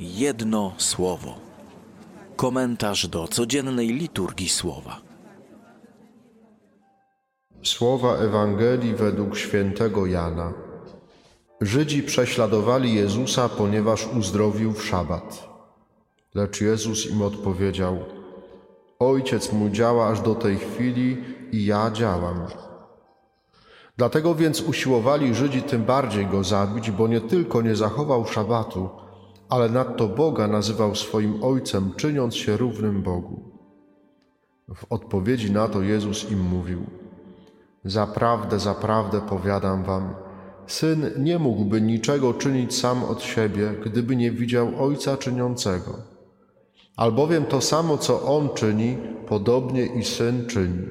Jedno słowo. Komentarz do codziennej liturgii słowa. Słowa Ewangelii według świętego Jana. Żydzi prześladowali Jezusa, ponieważ uzdrowił w szabat. Lecz Jezus im odpowiedział: Ojciec mój działa aż do tej chwili i ja działam. Dlatego więc usiłowali Żydzi tym bardziej go zabić, bo nie tylko nie zachował szabatu, ale nadto Boga nazywał swoim Ojcem, czyniąc się równym Bogu. W odpowiedzi na to Jezus im mówił: Zaprawdę, zaprawdę powiadam wam, syn nie mógłby niczego czynić sam od siebie, gdyby nie widział Ojca czyniącego. Albowiem to samo, co on czyni, podobnie i syn czyni.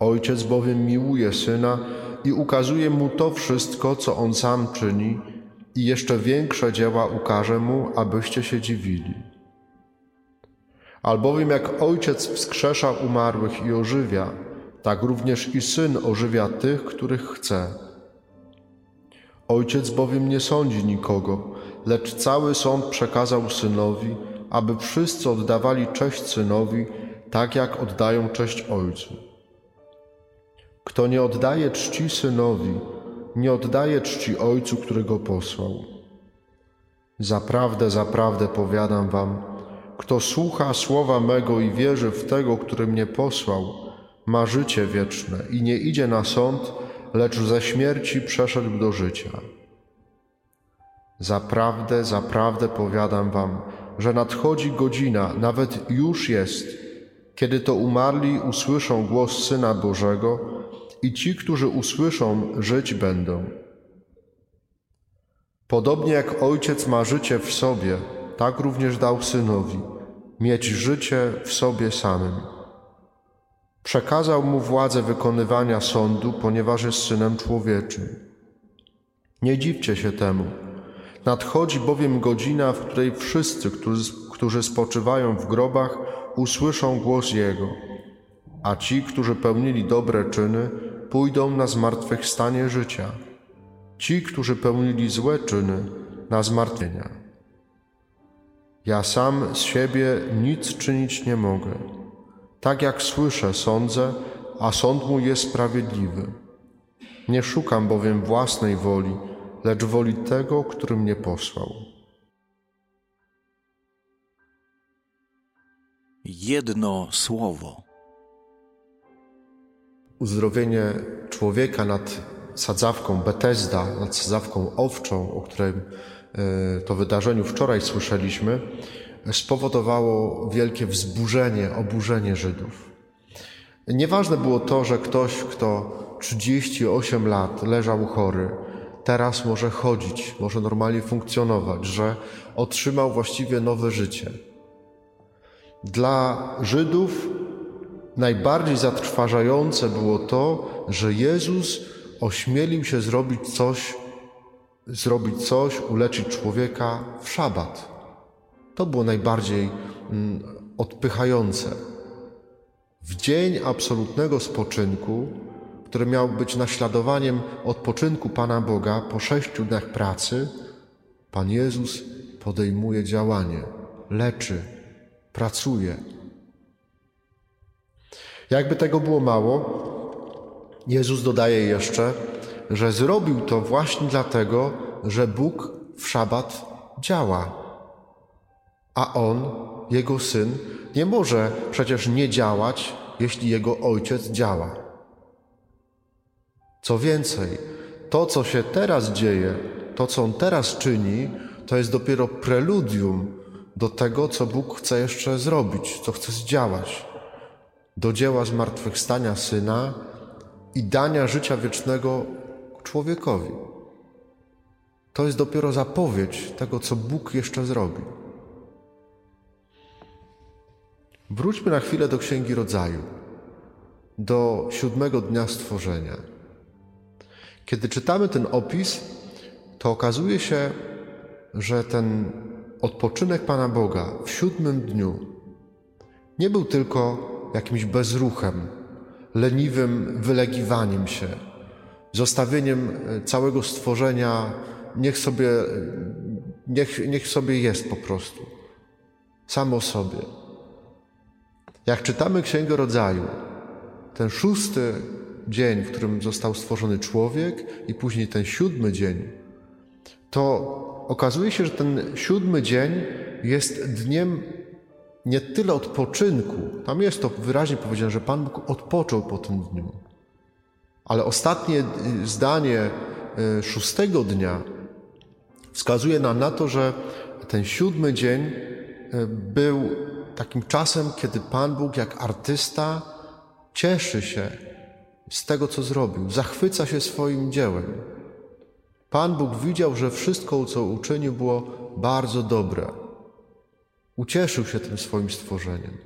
Ojciec bowiem miłuje syna i ukazuje mu to wszystko, co on sam czyni, i jeszcze większe dzieła ukaże mu, abyście się dziwili. Albowiem jak ojciec wskrzesza umarłych i ożywia, tak również i syn ożywia tych, których chce. Ojciec bowiem nie sądzi nikogo, lecz cały sąd przekazał synowi, aby wszyscy oddawali cześć synowi, tak jak oddają cześć ojcu. Kto nie oddaje czci synowi, nie oddaje czci ojcu, który go posłał. Zaprawdę, zaprawdę powiadam wam, kto słucha słowa mego i wierzy w tego, który mnie posłał, ma życie wieczne i nie idzie na sąd, lecz ze śmierci przeszedł do życia. Zaprawdę, zaprawdę powiadam wam, że nadchodzi godzina, nawet już jest, kiedy to umarli usłyszą głos Syna Bożego i ci, którzy usłyszą, żyć będą. Podobnie jak Ojciec ma życie w sobie, tak również dał Synowi mieć życie w sobie samym. Przekazał mu władzę wykonywania sądu, ponieważ jest Synem Człowieczym. Nie dziwcie się temu. Nadchodzi bowiem godzina, w której wszyscy, którzy, którzy spoczywają w grobach, usłyszą głos Jego, a ci, którzy pełnili dobre czyny, pójdą na zmartwychwstanie życia. Ci, którzy pełnili złe czyny, na zmartwienia. Ja sam z siebie nic czynić nie mogę. Tak jak słyszę, sądzę, a sąd mój jest sprawiedliwy. Nie szukam bowiem własnej woli, lecz woli tego, który mnie posłał. Jedno słowo. Uzdrowienie człowieka nad sadzawką Betesda, nad sadzawką owczą, o którym e, to wydarzeniu wczoraj słyszeliśmy, spowodowało wielkie wzburzenie, oburzenie Żydów. Nieważne było to, że ktoś, kto 38 lat leżał chory, teraz może chodzić, może normalnie funkcjonować, że otrzymał właściwie nowe życie. Dla Żydów najbardziej zatrważające było to, że Jezus ośmielił się zrobić coś, zrobić coś, uleczyć człowieka w szabat. To było najbardziej mm, odpychające. W dzień absolutnego spoczynku, który miał być naśladowaniem odpoczynku Pana Boga po sześciu dniach pracy, Pan Jezus podejmuje działanie, leczy, pracuje. Jakby tego było mało, Jezus dodaje jeszcze, że zrobił to właśnie dlatego, że Bóg w szabat działa, a On, Jego Syn, nie może przecież nie działać, jeśli Jego Ojciec działa. Co więcej, to, co się teraz dzieje, to, co On teraz czyni, to jest dopiero preludium do tego, co Bóg chce jeszcze zrobić, co chce zdziałać. Do dzieła zmartwychwstania Syna i dania życia wiecznego człowiekowi. To jest dopiero zapowiedź tego, co Bóg jeszcze zrobi. Wróćmy na chwilę do Księgi Rodzaju, do siódmego dnia stworzenia. Kiedy czytamy ten opis, to okazuje się, że ten odpoczynek Pana Boga w siódmym dniu nie był tylko jakimś bezruchem, leniwym wylegiwaniem się, zostawieniem e, całego stworzenia, niech sobie, niech, niech sobie jest po prostu. Samo sobie. Jak czytamy Księgę Rodzaju, ten szósty dzień, w którym został stworzony człowiek, i później ten siódmy dzień, to okazuje się, że ten siódmy dzień jest dniem nie tyle odpoczynku, tam jest to wyraźnie powiedziane, że Pan Bóg odpoczął po tym dniu, ale ostatnie zdanie e, szóstego dnia wskazuje nam na to, że ten siódmy dzień e, był takim czasem, kiedy Pan Bóg, jak artysta, cieszy się z tego, co zrobił, zachwyca się swoim dziełem. Pan Bóg widział, że wszystko, co uczynił, było bardzo dobre. Ucieszył się tym swoim stworzeniem.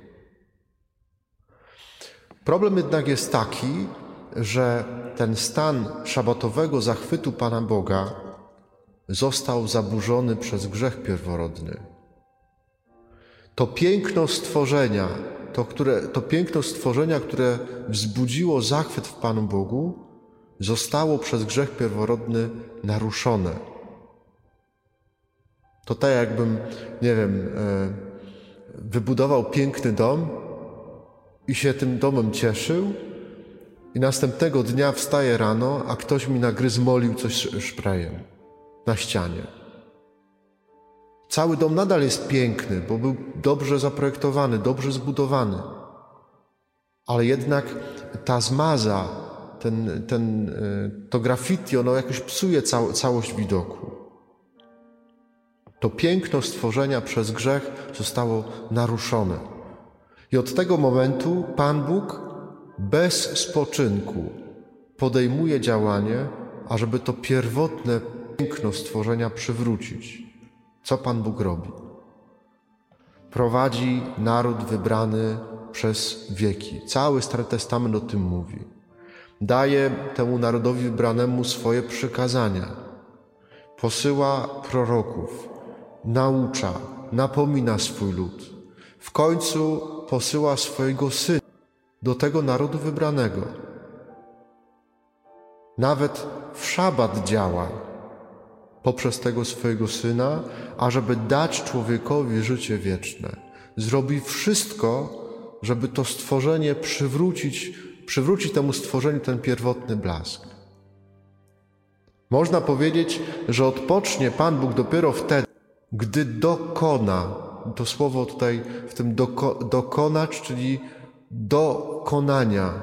Problem jednak jest taki, że ten stan szabatowego zachwytu Pana Boga został zaburzony przez grzech pierworodny. To piękno stworzenia, to, które, to piękno stworzenia, które wzbudziło zachwyt w Panu Bogu, zostało przez grzech pierworodny naruszone. To tak jakbym, nie wiem, e, wybudował piękny dom i się tym domem cieszył, i następnego dnia wstaję rano, a ktoś mi na gry zmolił coś szprejem na ścianie. Cały dom nadal jest piękny, bo był dobrze zaprojektowany, dobrze zbudowany. Ale jednak ta zmaza, ten, ten, e, to graffiti, ono jakoś psuje cał, całość widoku. To piękno stworzenia przez grzech zostało naruszone. I od tego momentu Pan Bóg bez spoczynku podejmuje działanie, ażeby to pierwotne piękno stworzenia przywrócić. Co Pan Bóg robi? Prowadzi naród wybrany przez wieki. Cały Stary Testament o tym mówi. Daje temu narodowi wybranemu swoje przykazania. Posyła proroków, naucza, napomina swój lud. W końcu posyła swojego syna do tego narodu wybranego. Nawet w szabat działa poprzez tego swojego syna, ażeby dać człowiekowi życie wieczne. Zrobi wszystko, żeby to stworzenie przywrócić, przywrócić temu stworzeniu ten pierwotny blask. Można powiedzieć, że odpocznie Pan Bóg dopiero wtedy, gdy dokona, to słowo tutaj w tym doko, dokonać, czyli dokonania,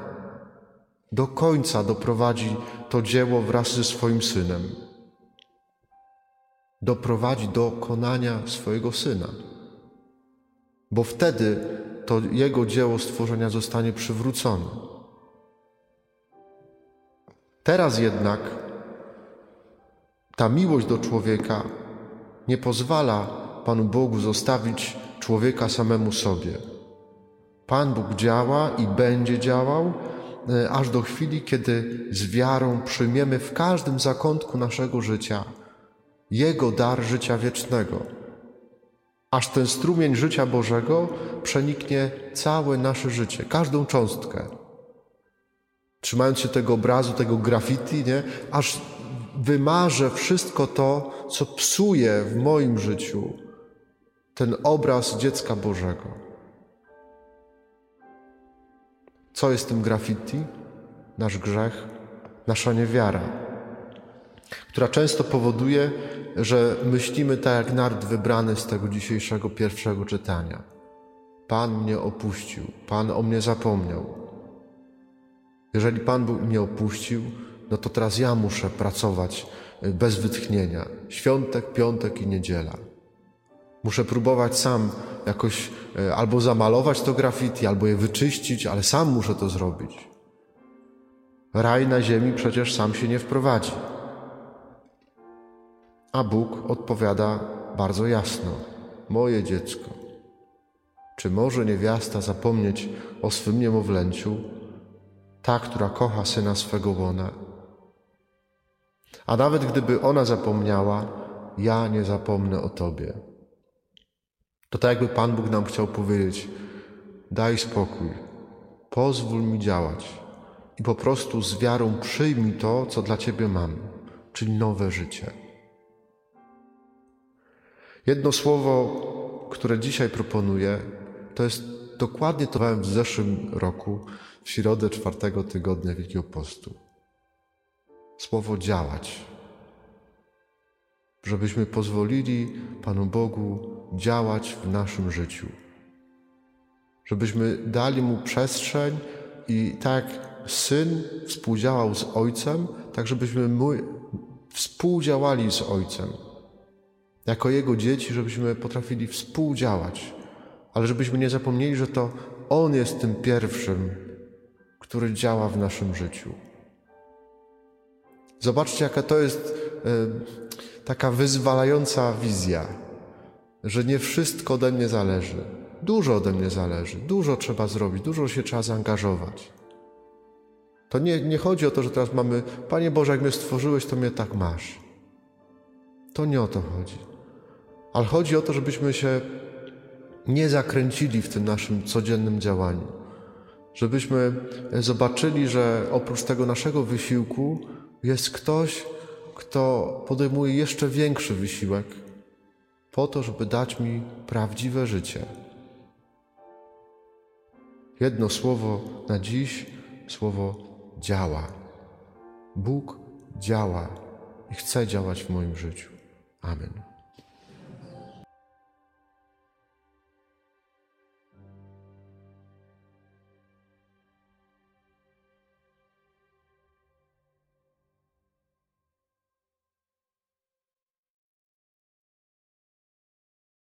do końca doprowadzi to dzieło wraz ze swoim synem doprowadzi do konania swojego syna. Bo wtedy to jego dzieło stworzenia zostanie przywrócone. Teraz jednak ta miłość do człowieka nie pozwala Panu Bogu zostawić człowieka samemu sobie. Pan Bóg działa i będzie działał, e, aż do chwili, kiedy z wiarą przyjmiemy w każdym zakątku naszego życia jego dar życia wiecznego, aż ten strumień życia Bożego przeniknie całe nasze życie, każdą cząstkę. Trzymając się tego obrazu, tego graffiti, nie? aż wymarzę wszystko to, co psuje w moim życiu ten obraz dziecka Bożego. Co jest tym graffiti? Nasz grzech, nasza niewiara która często powoduje, że myślimy tak jak naród wybrany z tego dzisiejszego pierwszego czytania. Pan mnie opuścił, Pan o mnie zapomniał. Jeżeli Pan mnie opuścił, no to teraz ja muszę pracować e, bez wytchnienia. Świątek, piątek i niedziela. Muszę próbować sam jakoś e, albo zamalować to graffiti, albo je wyczyścić, ale sam muszę to zrobić. Raj na ziemi przecież sam się nie wprowadzi. A Bóg odpowiada bardzo jasno: Moje dziecko, czy może niewiasta zapomnieć o swym niemowlęciu, ta, która kocha syna swego łona? A nawet gdyby ona zapomniała, ja nie zapomnę o Tobie. To tak, jakby Pan Bóg nam chciał powiedzieć: Daj spokój, pozwól mi działać i po prostu z wiarą przyjmij to, co dla Ciebie mam, czyli nowe życie. Jedno słowo, które dzisiaj proponuję, to jest dokładnie to w zeszłym roku, w środę czwartego tygodnia Wielkiego Postu. Słowo działać. Żebyśmy pozwolili Panu Bogu działać w naszym życiu. Żebyśmy dali Mu przestrzeń i tak Syn współdziałał z Ojcem, tak żebyśmy my współdziałali z Ojcem. Jako Jego dzieci, żebyśmy potrafili współdziałać, ale żebyśmy nie zapomnieli, że to On jest tym pierwszym, który działa w naszym życiu. Zobaczcie, jaka to jest e, taka wyzwalająca wizja, że nie wszystko ode mnie zależy. Dużo ode mnie zależy, dużo trzeba zrobić, dużo się trzeba zaangażować. To nie, nie chodzi o to, że teraz mamy, Panie Boże, jak mnie stworzyłeś, to mnie tak masz. To nie o to chodzi. Ale chodzi o to, żebyśmy się nie zakręcili w tym naszym codziennym działaniu. Żebyśmy zobaczyli, że oprócz tego naszego wysiłku jest ktoś, kto podejmuje jeszcze większy wysiłek po to, żeby dać mi prawdziwe życie. Jedno słowo na dziś, słowo działa. Bóg działa i chce działać w moim życiu. Amen.